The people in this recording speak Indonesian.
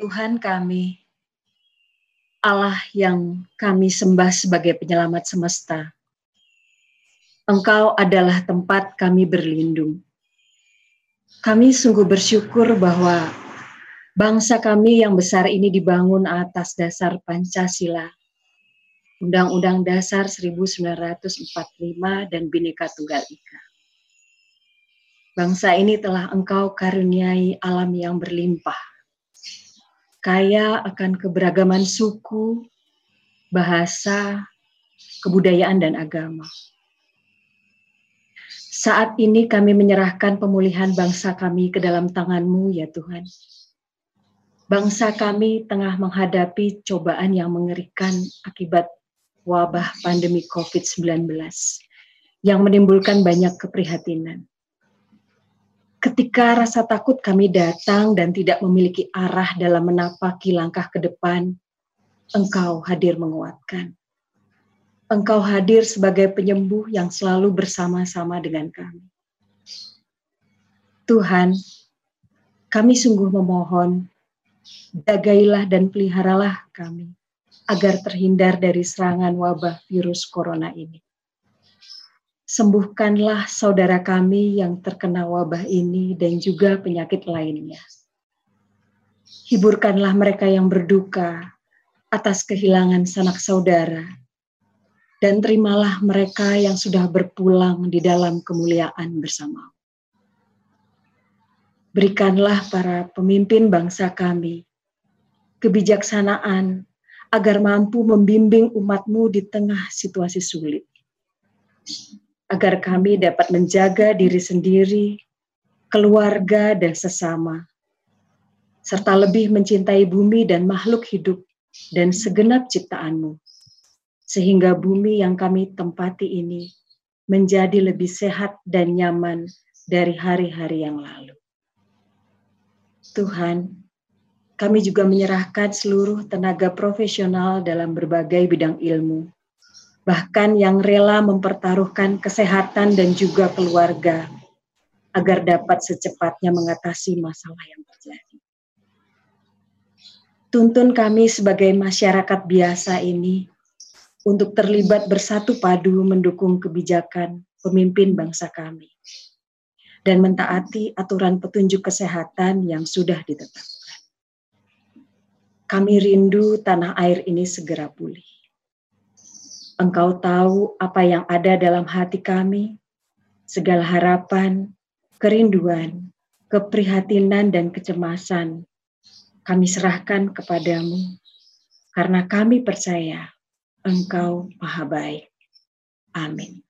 Tuhan kami, Allah yang kami sembah sebagai penyelamat semesta, Engkau adalah tempat kami berlindung. Kami sungguh bersyukur bahwa bangsa kami yang besar ini dibangun atas dasar Pancasila, Undang-Undang Dasar 1945 dan Bhinneka Tunggal Ika. Bangsa ini telah engkau karuniai alam yang berlimpah, kaya akan keberagaman suku, bahasa, kebudayaan, dan agama. Saat ini kami menyerahkan pemulihan bangsa kami ke dalam tangan-Mu, ya Tuhan. Bangsa kami tengah menghadapi cobaan yang mengerikan akibat wabah pandemi COVID-19 yang menimbulkan banyak keprihatinan. Ketika rasa takut kami datang dan tidak memiliki arah dalam menapaki langkah ke depan, Engkau hadir menguatkan. Engkau hadir sebagai penyembuh yang selalu bersama-sama dengan kami. Tuhan, kami sungguh memohon, jagailah dan peliharalah kami agar terhindar dari serangan wabah virus corona ini. Sembuhkanlah saudara kami yang terkena wabah ini dan juga penyakit lainnya. Hiburkanlah mereka yang berduka atas kehilangan sanak saudara, dan terimalah mereka yang sudah berpulang di dalam kemuliaan bersama. Berikanlah para pemimpin bangsa kami kebijaksanaan agar mampu membimbing umatmu di tengah situasi sulit agar kami dapat menjaga diri sendiri, keluarga, dan sesama, serta lebih mencintai bumi dan makhluk hidup dan segenap ciptaanmu, sehingga bumi yang kami tempati ini menjadi lebih sehat dan nyaman dari hari-hari yang lalu. Tuhan, kami juga menyerahkan seluruh tenaga profesional dalam berbagai bidang ilmu bahkan yang rela mempertaruhkan kesehatan dan juga keluarga agar dapat secepatnya mengatasi masalah yang terjadi. Tuntun kami sebagai masyarakat biasa ini untuk terlibat bersatu padu mendukung kebijakan pemimpin bangsa kami dan mentaati aturan petunjuk kesehatan yang sudah ditetapkan. Kami rindu tanah air ini segera pulih Engkau tahu apa yang ada dalam hati kami, segala harapan, kerinduan, keprihatinan, dan kecemasan. Kami serahkan kepadamu, karena kami percaya Engkau Maha Baik. Amin.